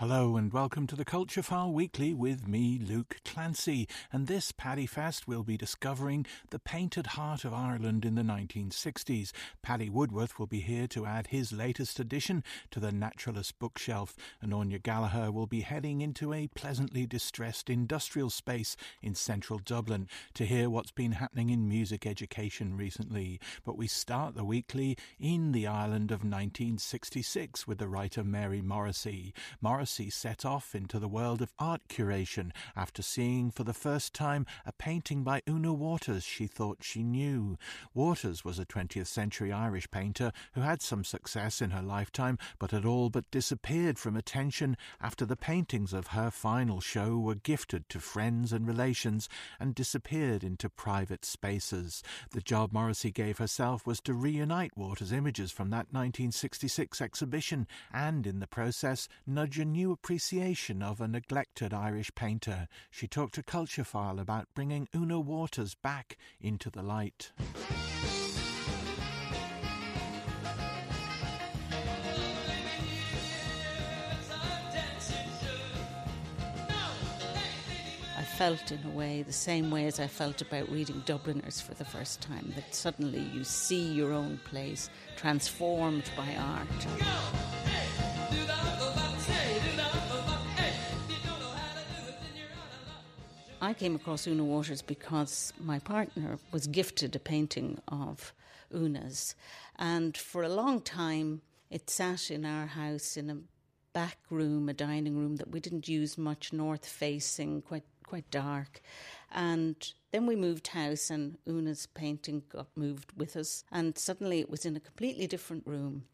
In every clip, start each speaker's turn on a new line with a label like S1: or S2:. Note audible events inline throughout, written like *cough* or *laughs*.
S1: Hello and welcome to the Culture File Weekly with me, Luke Clancy. And this Paddy Fest we'll be discovering the painted heart of Ireland in the 1960s. Paddy Woodworth will be here to add his latest addition to the Naturalist bookshelf, and Aine Gallagher will be heading into a pleasantly distressed industrial space in central Dublin to hear what's been happening in music education recently. But we start the weekly in the Ireland of 1966 with the writer Mary Morrissy. Morrissy Morrissy set off into the world of art curation after seeing for the first time a painting by Una Watters she thought she knew. Watters was a 20th century Irish painter who had some success in her lifetime but had all but disappeared from attention after the paintings of her final show were gifted to friends and relations and disappeared into private spaces. The job Morrissy gave herself was to reunite Watters' images from that 1966 exhibition and, in the process, nudge a new appreciation of a neglected Irish painter. She talked to Culturefile about bringing Una Watters back into the light.
S2: I felt, in a way, the same way as I felt about reading Dubliners for the first time that suddenly you see your own place transformed by art. I came across Una Watters because my partner was gifted a painting of Una's, and for a long time it sat in our house in a back room, a dining room that we didn't use much, north facing, quite quite dark. And then we moved house, and Una's painting got moved with us, and suddenly it was in a completely different room,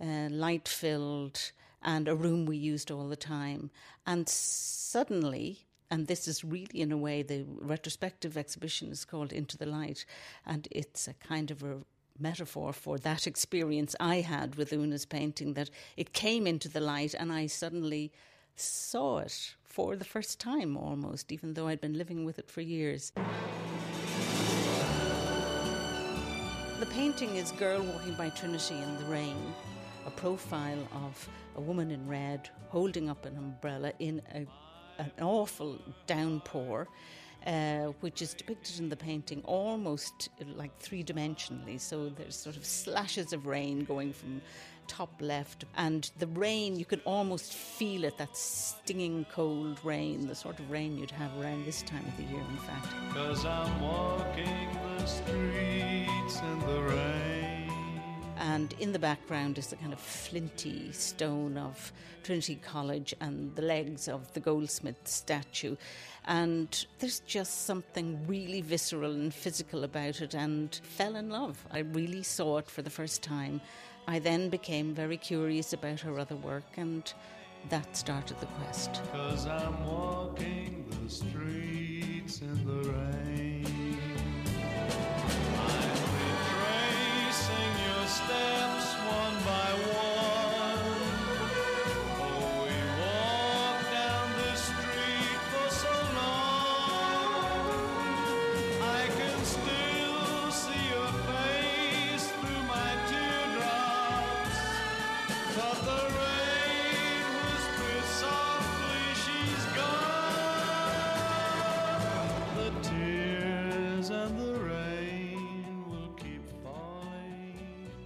S2: uh, light filled, and a room we used all the time. And suddenly and this is really, in a way, the retrospective exhibition is called Into the Light. And it's a kind of a metaphor for that experience I had with Una's painting that it came into the light and I suddenly saw it for the first time almost, even though I'd been living with it for years. The painting is Girl Walking by Trinity in the Rain, a profile of a woman in red holding up an umbrella in a an awful downpour. Uh, which is depicted in the painting almost like three dimensionally. So there's sort of slashes of rain going from top left, and the rain you can almost feel it that stinging cold rain, the sort of rain you'd have around this time of the year, in fact.
S3: Cause I'm walking the streets in the rain
S2: and in the background is the kind of flinty stone of Trinity College and the legs of the goldsmith statue. And there's just something really visceral and physical about it, and fell in love. I really saw it for the first time. I then became very curious about her other work, and that started the quest.
S3: Cause I'm walking the streets in the rain.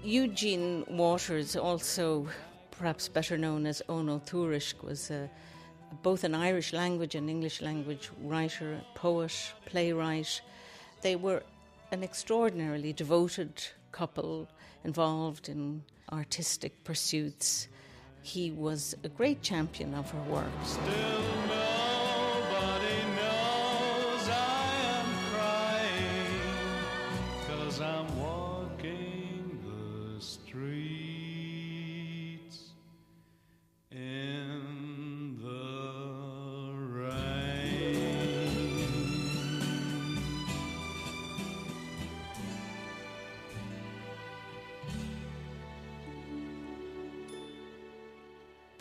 S2: Eugene Watters, also perhaps better known as Eoghan Ó Tuairisc, was a, both an Irish language and English language writer, poet, playwright. They were an extraordinarily devoted couple involved in artistic pursuits. He was a great champion of her work.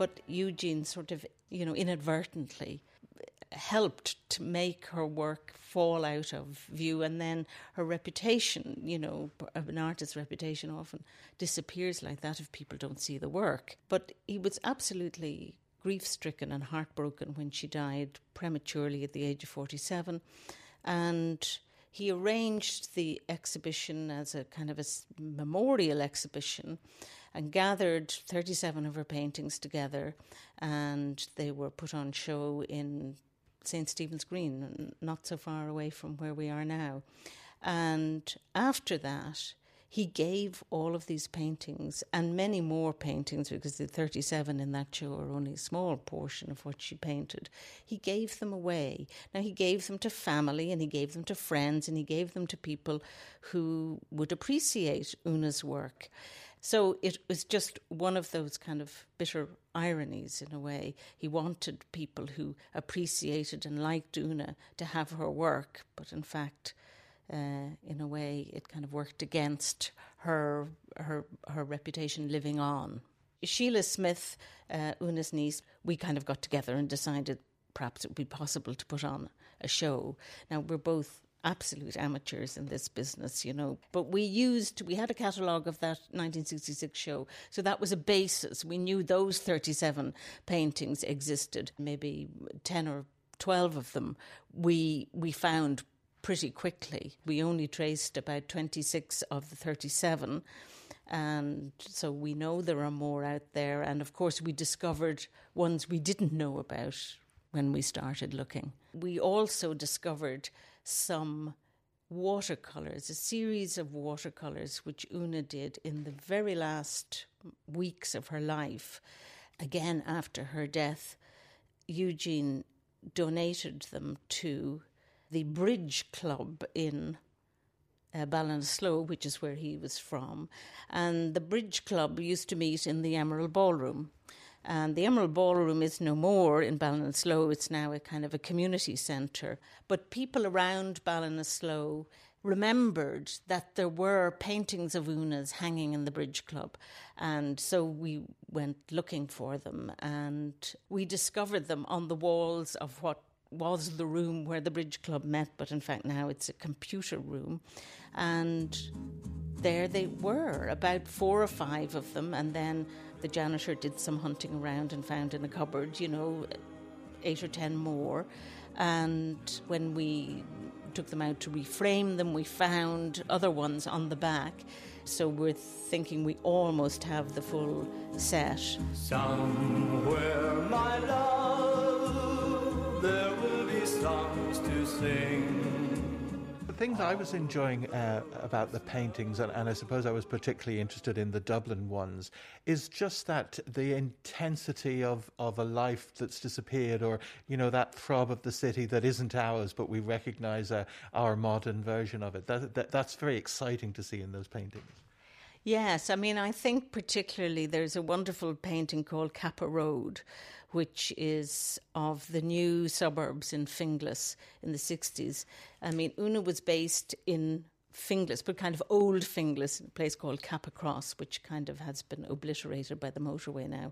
S2: But Eugene sort of, you know, inadvertently helped to make her work fall out of view and then her reputation you know an artist's reputation often disappears like that if people don't see the work but he was absolutely grief stricken and heartbroken when she died prematurely at the age of 47. And he arranged the exhibition as a kind of a memorial exhibition and gathered 37 of her paintings together and they were put on show in St. Stephen's Green, not so far away from where we are now. And after that, he gave all of these paintings and many more paintings because the 37 in that show are only a small portion of what she painted. He gave them away. Now, he gave them to family and he gave them to friends and he gave them to people who would appreciate Una's work. So it was just one of those kind of bitter ironies in a way. He wanted people who appreciated and liked Una to have her work, but in fact, uh, in a way, it kind of worked against her her her reputation living on. Sheila Smith, uh, Una's niece, we kind of got together and decided perhaps it would be possible to put on a show. Now we're both absolute amateurs in this business, you know. But we used, we had a catalogue of that 1966 show. So that was a basis. We knew those 37 paintings existed, maybe 10 or 12 of them we we found pretty quickly. We only traced about 26 of the 37. And so we know there are more out there. And of course, we discovered ones we didn't know about when we started looking. We also discovered some watercolours, a series of watercolours which Una did in the very last weeks of her life. Again, after her death, Eugene donated them to the Bridge Club in uh, Ballinasloe, which is where he was from. And the Bridge Club used to meet in the Emerald Ballroom. And the Emerald Ballroom is no more in Ballinasloe, it's now a kind of a community centre. But people around Ballinasloe remembered that there were paintings of Una's hanging in the Bridge Club. And so we went looking for them and we discovered them on the walls of what was the room where the Bridge Club met, but in fact now it's a computer room. And there they were, about four or five of them. And then the janitor did some hunting around and found in a cupboard, you know, eight or ten more. And when we took them out to reframe them, we found other ones on the back. So we're thinking we almost have the full set.
S3: Somewhere, my love, there will be songs to sing.
S1: Things I was enjoying uh, about the paintings, and, and, I suppose I was particularly interested in the Dublin ones, is just that the intensity of, of a life that's disappeared, or you know that throb of the city that isn't ours, but we recognise uh, our modern version of it. That, that, that's very exciting to see in those paintings.
S2: Yes, I mean, I think particularly there's a wonderful painting called Cappagh Road, which is of the new suburbs in Finglas in the 60s. I mean, Una was based in Finglas, but kind of old Finglas, a place called Cappagh Cross, which kind of has been obliterated by the motorway now.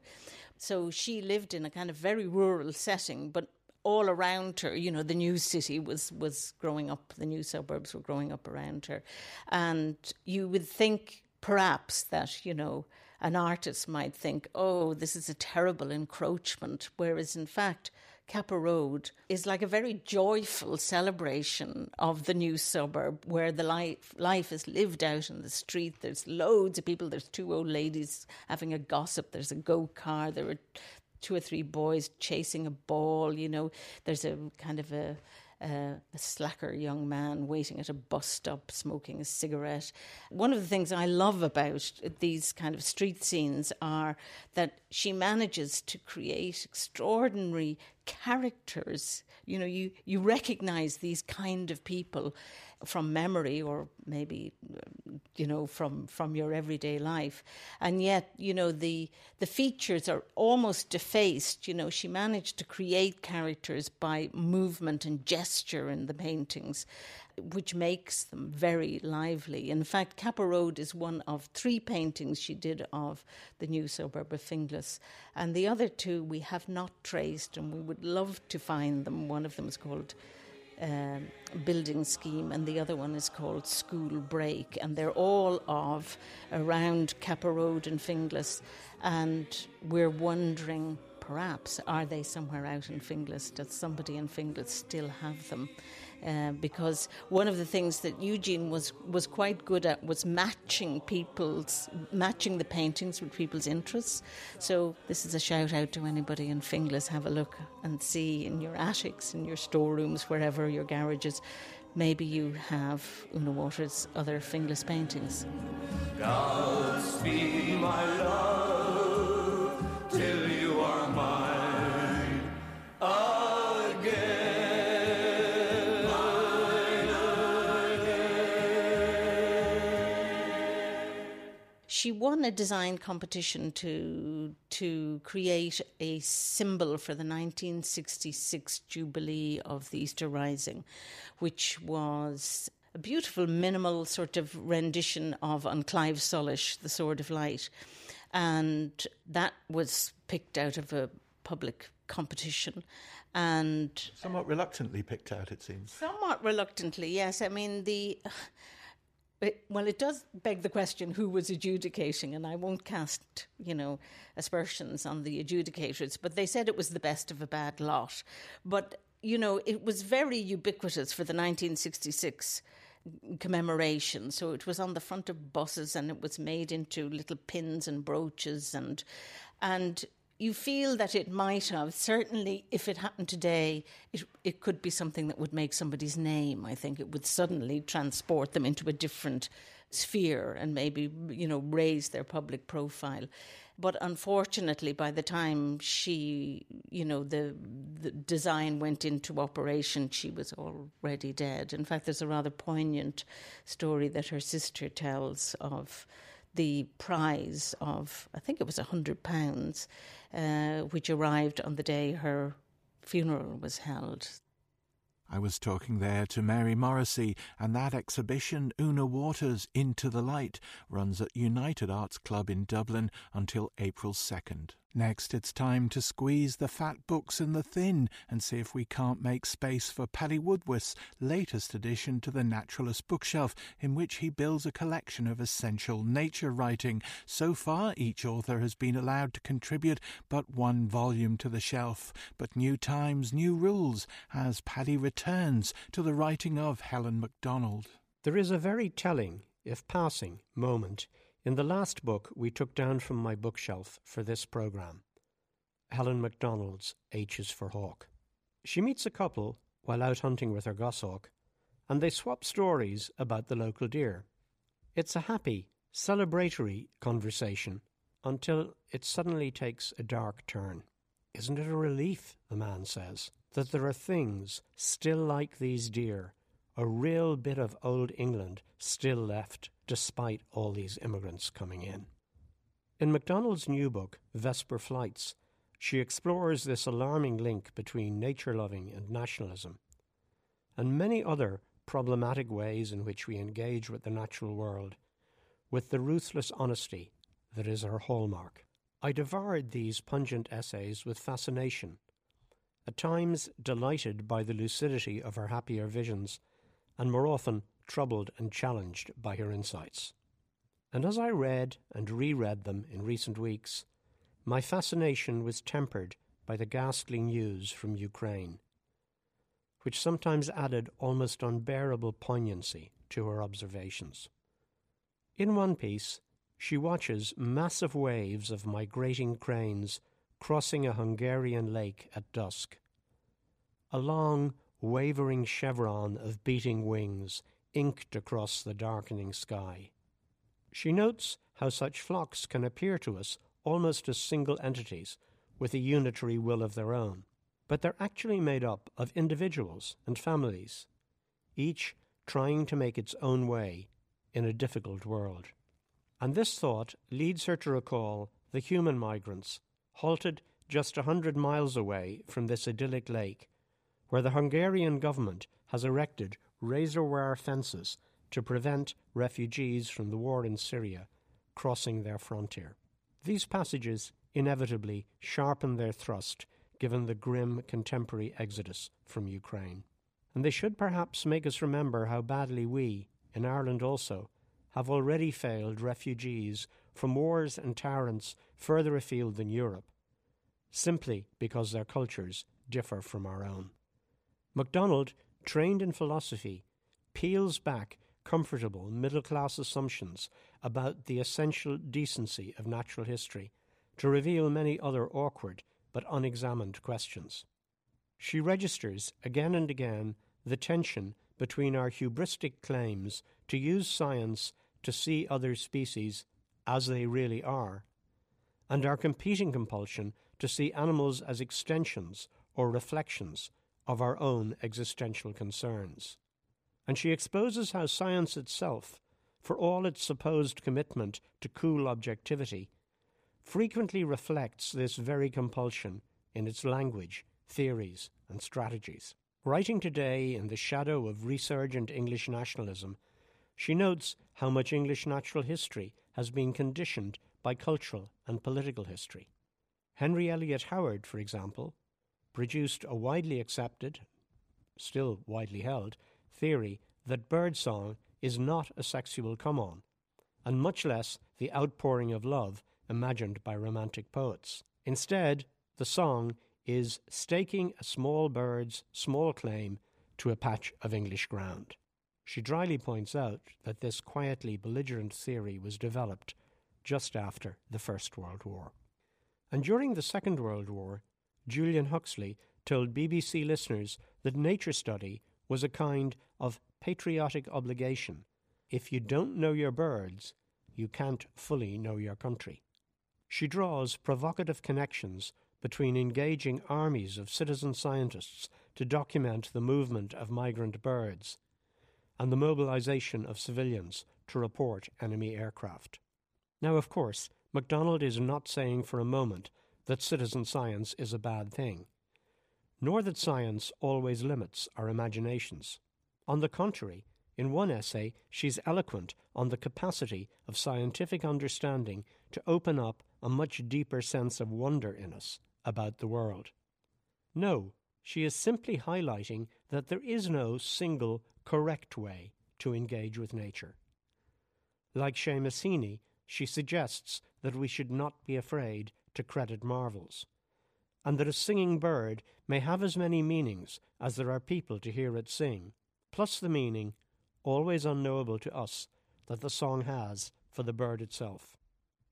S2: So she lived in a kind of very rural setting, but all around her, you know, the new city was was growing up, the new suburbs were growing up around her, and you would think perhaps that, you know, an artist might think, oh, this is a terrible encroachment, whereas in fact, Cappagh Road is like a very joyful celebration of the new suburb where the life, life is lived out in the street. There's loads of people. There's two old ladies having a gossip. There's a go car. There are two or three boys chasing a ball. You know, there's a kind of a uh, a slacker young man waiting at a bus stop smoking a cigarette. One of the things I love about these kind of street scenes are that she manages to create extraordinary characters. You know, you, you recognize these kind of people from memory or maybe you know from from your everyday life. And yet you know the the features are almost defaced. You know she managed to create characters by movement and gesture in the paintings which makes them very lively. In fact, Cappagh Road is one of three paintings she did of the new suburb of Finglas, and the other two we have not traced, and we would love to find them. One of them is called um, building scheme, and the other one is called School Break, and they're all of around Cappagh Road and Finglas, and we're wondering perhaps are they somewhere out in Finglas? Does somebody in Finglas still have them? Uh, because one of the things that Eugene was was quite good at was matching people's matching the paintings with people's interests. So this is a shout out to anybody in Finglas. Have a look and see in your attics, in your storerooms, wherever your garages. Maybe you have Una Watters' other Finglas paintings.
S3: Godspeed, my love, till
S2: She won a design competition to to create a symbol for the 1966 Jubilee of the Easter Rising, which was a beautiful minimal sort of rendition of An Claidheamh Soluis, The Sword of Light. And that was picked out of a public competition and
S1: Somewhat reluctantly picked out, it seems.
S2: somewhat reluctantly, yes. I mean the it, well, it does beg the question who was adjudicating, and I won't cast, you know, aspersions on the adjudicators, but they said it was the best of a bad lot. But, you know, it was very ubiquitous for the 1966 commemoration. So it was on the front of buses and it was made into little pins and brooches and and you feel that it might have. Certainly if it happened today it it could be something that would make somebody's name. I think it would suddenly transport them into a different sphere and maybe you know raise their public profile. But unfortunately by the time she you know the the design went into operation she was already dead. In fact there's a rather poignant story that her sister tells of the prize of I think it was a hundred pounds, uh, which arrived on the day her funeral was held.
S1: I was talking there to Mary Morrissy, and that exhibition, Una Watters Into the Light, runs at United Arts Club in Dublin until April 2nd. Next, it's time to squeeze the fat books in the thin and see if we can't make space for Paddy Woodworth's latest addition to the Naturalist bookshelf, in which he builds a collection of essential nature writing. So far, each author has been allowed to contribute but one volume to the shelf. But new times, new rules, as Paddy returns to the writing of Helen Macdonald.
S4: There is a very telling, if passing, moment in the last book we took down from my bookshelf for this programme Helen Macdonald's H is for Hawk. She meets a couple while out hunting with her goshawk, and they swap stories about the local deer. It's a happy, celebratory conversation until it suddenly takes a dark turn. Isn't it a relief, the man says, that there are things still like these deer, a real bit of old England still left despite all these immigrants coming in. In Macdonald's new book, Vesper Flights, she explores this alarming link between nature loving and nationalism, and many other problematic ways in which we engage with the natural world, with the ruthless honesty that is her hallmark. I devoured these pungent essays with fascination, at times delighted by the lucidity of her happier visions, and more often troubled and challenged by her insights. And as I read and reread them in recent weeks, my fascination was tempered by the ghastly news from Ukraine, which sometimes added almost unbearable poignancy to her observations. In one piece, she watches massive waves of migrating cranes crossing a Hungarian lake at dusk. A long, wavering chevron of beating wings inked across the darkening sky. She notes how such flocks can appear to us almost as single entities with a unitary will of their own, but they're actually made up of individuals and families, each trying to make its own way in a difficult world. And this thought leads her to recall the human migrants halted just a hundred miles away from this idyllic lake, where the Hungarian government has erected razor wire fences to prevent refugees from the war in Syria crossing their frontier. These passages inevitably sharpen their thrust given the grim contemporary exodus from Ukraine. And they should perhaps make us remember how badly we, in Ireland also, have already failed refugees from wars and tyrants further afield than Europe, simply because their cultures differ from our own. Macdonald, trained in philosophy, peels back comfortable middle class assumptions about the essential decency of natural history to reveal many other awkward but unexamined questions. She registers again and again the tension between our hubristic claims to use science to see other species as they really are, and our competing compulsion to see animals as extensions or reflections of our own existential concerns. And she exposes how science itself, for all its supposed commitment to cool objectivity, frequently reflects this very compulsion in its language, theories, and strategies. Writing today in the shadow of resurgent English nationalism, she notes how much English natural history has been conditioned by cultural and political history. Henry Eliot Howard, for example, produced a widely accepted, still widely held, theory that birdsong is not a sexual come on, and much less the outpouring of love imagined by romantic poets. Instead, the song is staking a small bird's small claim to a patch of English ground. She dryly points out that this quietly belligerent theory was developed just after the First World War. And during the Second World War, Julian Huxley told BBC listeners that nature study was a kind of patriotic obligation. If you don't know your birds, you can't fully know your country. She draws provocative connections between engaging armies of citizen scientists to document the movement of migrant birds and the mobilization of civilians to report enemy aircraft. Now, of course, Macdonald is not saying for a moment that citizen science is a bad thing, nor that science always limits our imaginations. On the contrary, in one essay, she's eloquent on the capacity of scientific understanding to open up a much deeper sense of wonder in us about the world. No, she is simply highlighting that there is no single correct way to engage with nature. Like Seamus she suggests that we should not be afraid to credit marvels, and that a singing bird may have as many meanings as there are people to hear it sing, plus the meaning, always unknowable to us, that the song has for the bird itself.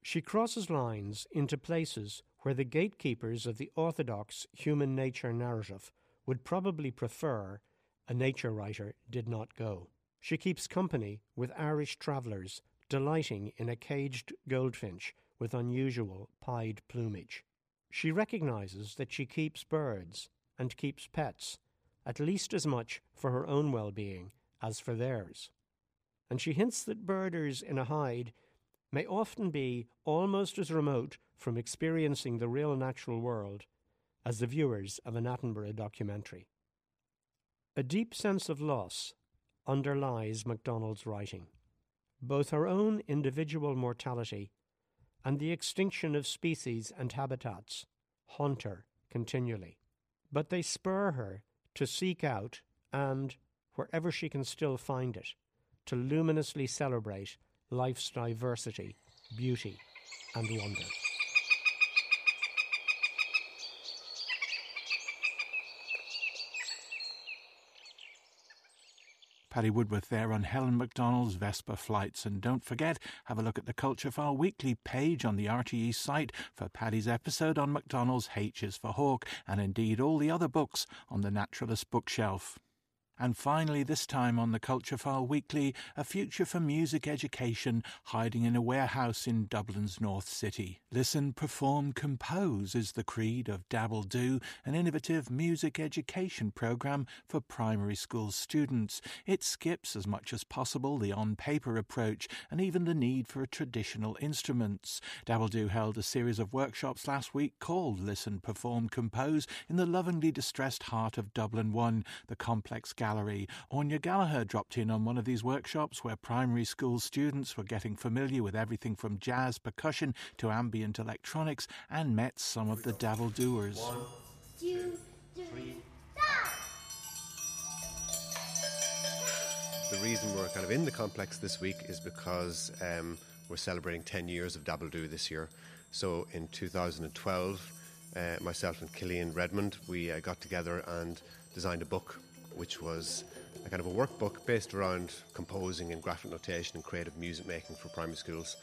S4: She crosses lines into places where the gatekeepers of the orthodox human nature narrative would probably prefer a nature writer did not go. She keeps company with Irish travellers delighting in a caged goldfinch with unusual pied plumage. She recognizes that she keeps birds and keeps pets at least as much for her own well being as for theirs. And she hints that birders in a hide may often be almost as remote from experiencing the real natural world as the viewers of an Attenborough documentary. A deep sense of loss underlies Macdonald's writing. Both her own individual mortality and the extinction of species and habitats haunt her continually. But they spur her to seek out and, wherever she can still find it, to luminously celebrate life's diversity, beauty, and wonder.
S1: Paddy Woodworth there on Helen Macdonald's Vesper Flights. And don't forget, have a look at the Culture File weekly page on the RTE site for Paddy's episode on Macdonald's H is for Hawk, and indeed all the other books on the Naturalist bookshelf. And finally, this time on the Culture File Weekly, a future for music education hiding in a warehouse in Dublin's North City. Listen, perform, compose is the creed of Dabble Do, an innovative music education program for primary school students. It skips as much as possible the on paper approach and even the need for traditional instruments. Dabble Do held a series of workshops last week called Listen, Perform, Compose in the lovingly distressed heart of Dublin 1, the complex gallery gallery. Aine Gallagher dropped in on one of these workshops where primary school students were getting familiar with everything from jazz percussion to ambient electronics and met some of the dabble doers.
S5: One, two, three,
S6: The reason we're kind of in the complex this week is because um, we're celebrating 10 years of Dabble Do this year. So in 2012, uh, myself and Killian Redmond, we uh, got together and designed a book, which was a kind of a workbook based around composing and graphic notation and creative music making for primary schools,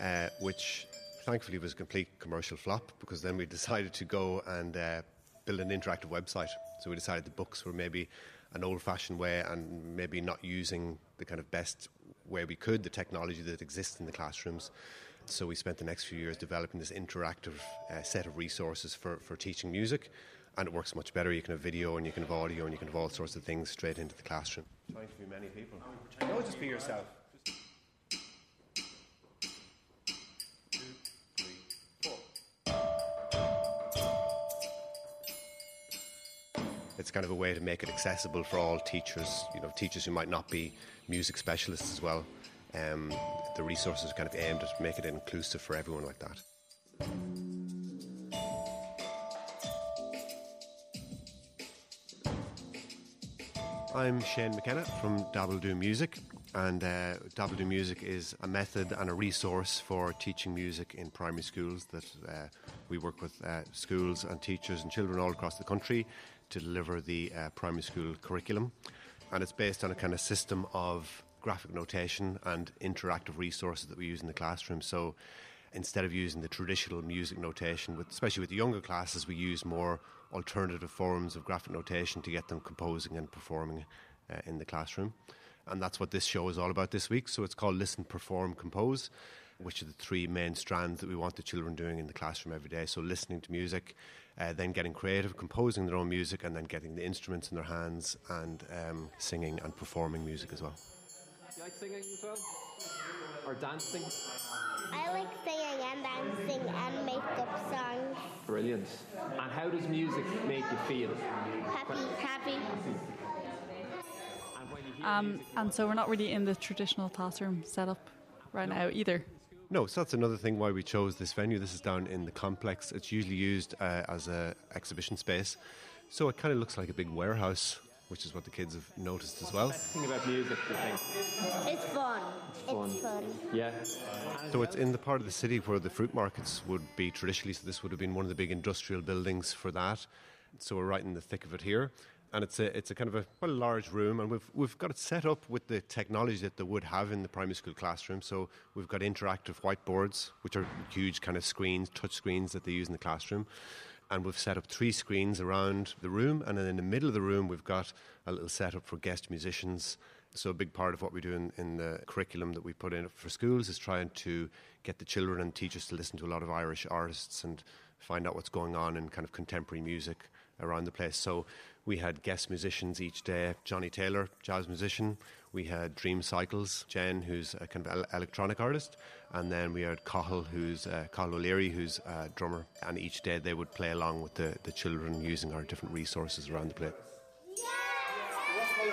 S6: uh, which thankfully was a complete commercial flop because then we *laughs* decided to go and uh, build an interactive website. So we decided the books were maybe an old fashioned way and maybe not using the kind of best way we could, the technology that exists in the classrooms. So we spent the next few years developing this interactive uh, set of resources for, for teaching music, and it works much better. You can have video and you can have audio and you can have all sorts of things straight into the classroom. Trying to be many people. No, just be yourself. It's kind of a way to make it accessible for all teachers, you know, teachers who might not be music specialists as well. Um, the resources are kind of aimed at make it inclusive for everyone like that. I'm Shane McKenna from Dabble Do Music, and uh, Do Music is a method and a resource for teaching music in primary schools. That uh, we work with uh, schools and teachers and children all across the country to deliver the uh, primary school curriculum, and it's based on a kind of system of graphic notation and interactive resources that we use in the classroom. So instead of using the traditional music notation, with, especially with the younger classes, we use more alternative forms of graphic notation to get them composing and performing uh, in the classroom. And that's what this show is all about this week. So it's called Listen, Perform, Compose, which are the three main strands that we want the children doing in the classroom every day. So listening to music, uh, then getting creative, composing their own music, and then getting the instruments in their hands and um, singing and performing music as well.
S7: You like singing as well? Or dancing?
S5: I like singing and dancing and make up songs.
S7: Brilliant. And how does music make you feel?
S5: Happy, happy.
S7: And when you hear
S8: Um, and so we're not really in the traditional classroom setup right now either.
S6: No, so that's another thing why we chose this venue. This is down in the complex. It's usually used uh, as a exhibition space, so it kind of looks like a big warehouse, which is what the kids have noticed as well.
S7: best thing about music, do you think?
S5: It's fun.
S7: fun.
S5: It's fun.
S7: Yeah.
S6: So it's in the part of the city where the fruit markets would be traditionally. So this would have been one of the big industrial buildings for that. So we're right in the thick of it here, and it's a it's a kind of a quite a large room, and we've we've got it set up with the technology that they would have in the primary school classroom. So we've got interactive whiteboards, which are huge kind of screens, touch screens that they use in the classroom. And we've set up three screens around the room, and then in the middle of the room, we've got a little setup for guest musicians. So, a big part of what we do in, in the curriculum that we put in for schools is trying to get the children and teachers to listen to a lot of Irish artists and find out what's going on in kind of contemporary music around the place. So, we had guest musicians each day Johnny Taylor, jazz musician. We had Dream Cycles, Jen, who's a kind of electronic artist. And then we had Cathal, who's uh, Cathal O'Leary, who's a drummer. And each day they would play along with the, the children using our different resources around the place. What colour?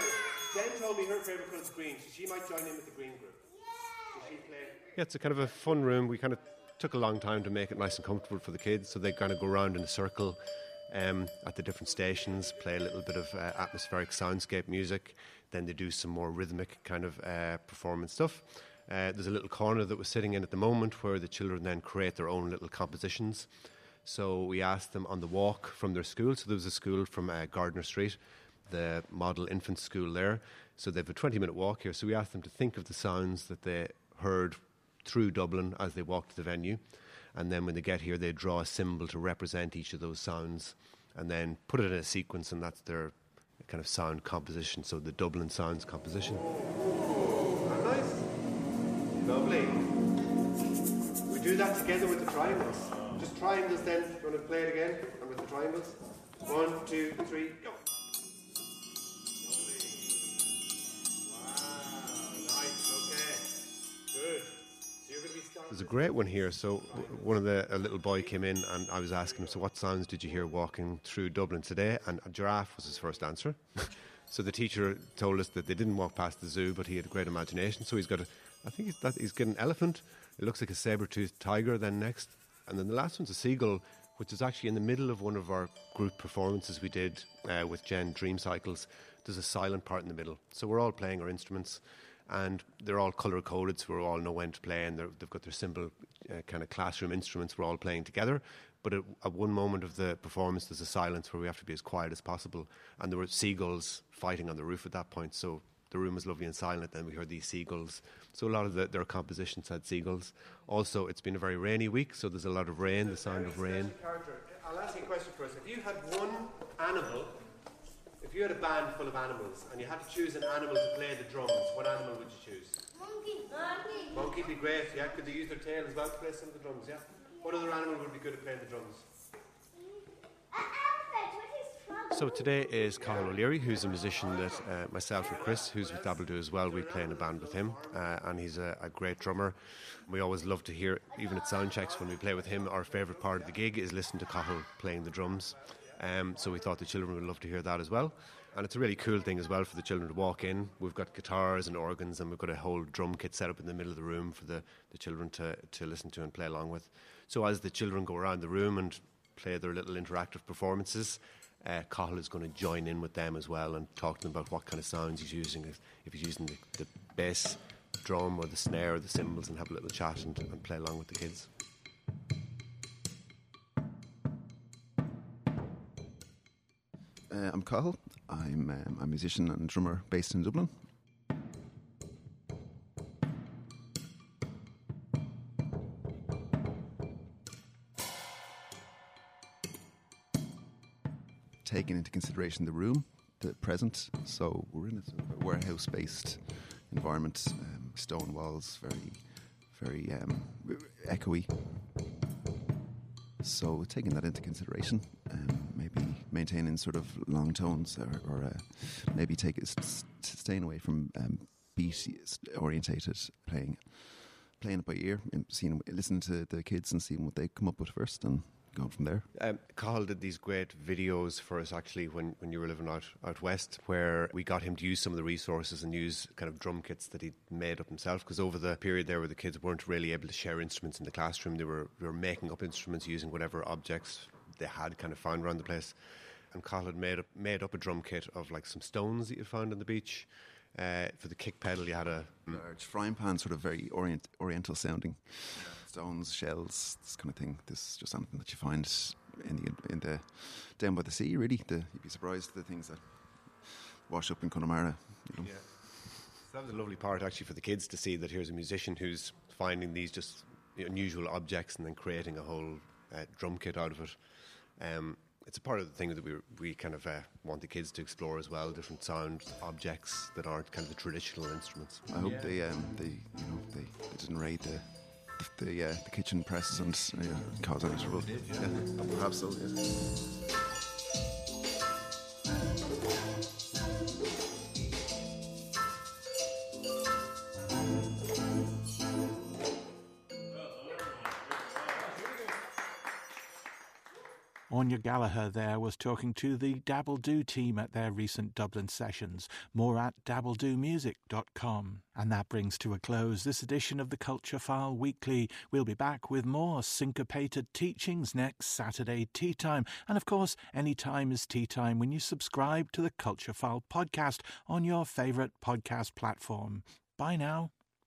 S6: Jen told me her favourite colour is green, so she might join in with the green group. Yeah, it's a kind of a fun room. We kind of took a long time to make it nice and comfortable for the kids, so they kind of go around in a circle um, at the different stations, play a little bit of uh, atmospheric soundscape music. Then they do some more rhythmic kind of uh, performance stuff. Uh, there's a little corner that we're sitting in at the moment where the children then create their own little compositions. So we asked them on the walk from their school. So there was a school from uh, Gardner Street, the model infant school there. So they have a 20 minute walk here. So we asked them to think of the sounds that they heard through Dublin as they walked to the venue. And then when they get here, they draw a symbol to represent each of those sounds and then put it in a sequence, and that's their kind of sound composition. So the Dublin sounds composition. Nice. Lovely. We do that together with the triangles. Just triangles then. You want to play it again? And with the triangles? One, two, three, go. A great one here. So one of the a little boy came in and I was asking him, so what sounds did you hear walking through Dublin today? And a giraffe was his first answer. *laughs* so the teacher told us that they didn't walk past the zoo, but he had a great imagination. So he's got a, I think he's, that, he's got an elephant. It looks like a saber-toothed tiger. Then next, and then the last one's a seagull, which is actually in the middle of one of our group performances we did uh, with Jen Dream Cycles. There's a silent part in the middle, so we're all playing our instruments and they're all color coded, so we all know when to play, and they've got their simple uh, kind of classroom instruments. We're all playing together, But at, at one moment of the performance, there's a silence where we have to be as quiet as possible. And there were seagulls fighting on the roof at that point. So the room was lovely and silent. Then we heard these seagulls. So a lot of the, their compositions had seagulls. Also, it's been a very rainy week, so there's a lot of rain, the sound of rain. I'll ask you a question first. If you had one animal, if you had a band full of animals, and you had to choose an animal to play the drums, what animal would you choose?
S5: Monkey. Monkey.
S6: Monkey would be great, yeah. Could they use their tail as well to play some of the drums, yeah? What other animal would be good at playing the drums? So today is Cathal O'Leary, who's a musician that uh, myself and Chris, who's with Dabble Do as well, we play in a band with him, uh, and he's a, a, great drummer. We always love to hear, even at sound checks when we play with him, our favourite part of the gig is listening to Cathal playing the drums. Um, so we thought the children would love to hear that as well. And it's a really cool thing as well for the children to walk in. We've got guitars and organs, and we've got a whole drum kit set up in the middle of the room for the, the children to, to listen to and play along with. So as the children go around the room and play their little interactive performances, uh, Cathal is going to join in with them as well and talk to them about what kind of sounds he's using, if, if he's using the, the bass drum or the snare or the cymbals, and have a little chat and, and play along with the kids.
S9: Uh, I'm Cathal. I'm um, a musician and drummer based in Dublin. Taking into consideration the room, the present, so we're in a, sort of warehouse-based environment, um, stone walls, very, very um, echoey. So taking that into consideration, maybe maintaining sort of long tones, or, or uh, maybe take s- staying away from um, beat orientated playing, playing it by ear, and seeing, listening to the kids and seeing what they come up with first, and going from there.
S6: Um, Cathal did these great videos for us actually when, when you were living out, out west, where we got him to use some of the resources and use kind of drum kits that he'd made up himself. Because over the period there where the kids weren't really able to share instruments in the classroom, they were, they were making up instruments using whatever objects they had kind of found around the place. And Carl had made up, made up a drum kit of like some stones that you found on the beach. Uh, for the kick pedal, you had a
S9: large frying pan, sort of very orient, oriental sounding. Stones, shells, this kind of thing. This is just something that you find in the in the down by the sea. Really, the, you'd be surprised at the things that wash up in Connemara. You know?
S6: Yeah. So that was a lovely part actually for the kids to see that here's a musician who's finding these just unusual objects and then creating a whole uh, drum kit out of it. Um, it's a part of the thing that we we kind of uh, want the kids to explore as well, different sound objects that aren't kind of the traditional instruments.
S9: I hope they um, they you know they, they didn't raid the the uh, the kitchen presses and uh, cause any trouble. Yeah, perhaps
S1: Aine Gallagher there was talking to the Dabble Do team at their recent Dublin sessions. More at dabbledomusic.com. And that brings to a close this edition of the Culture File Weekly. We'll be back with more syncopated teachings next Saturday tea time. And of course, any time is tea time when you subscribe to the Culture File podcast on your favourite podcast platform. Bye now.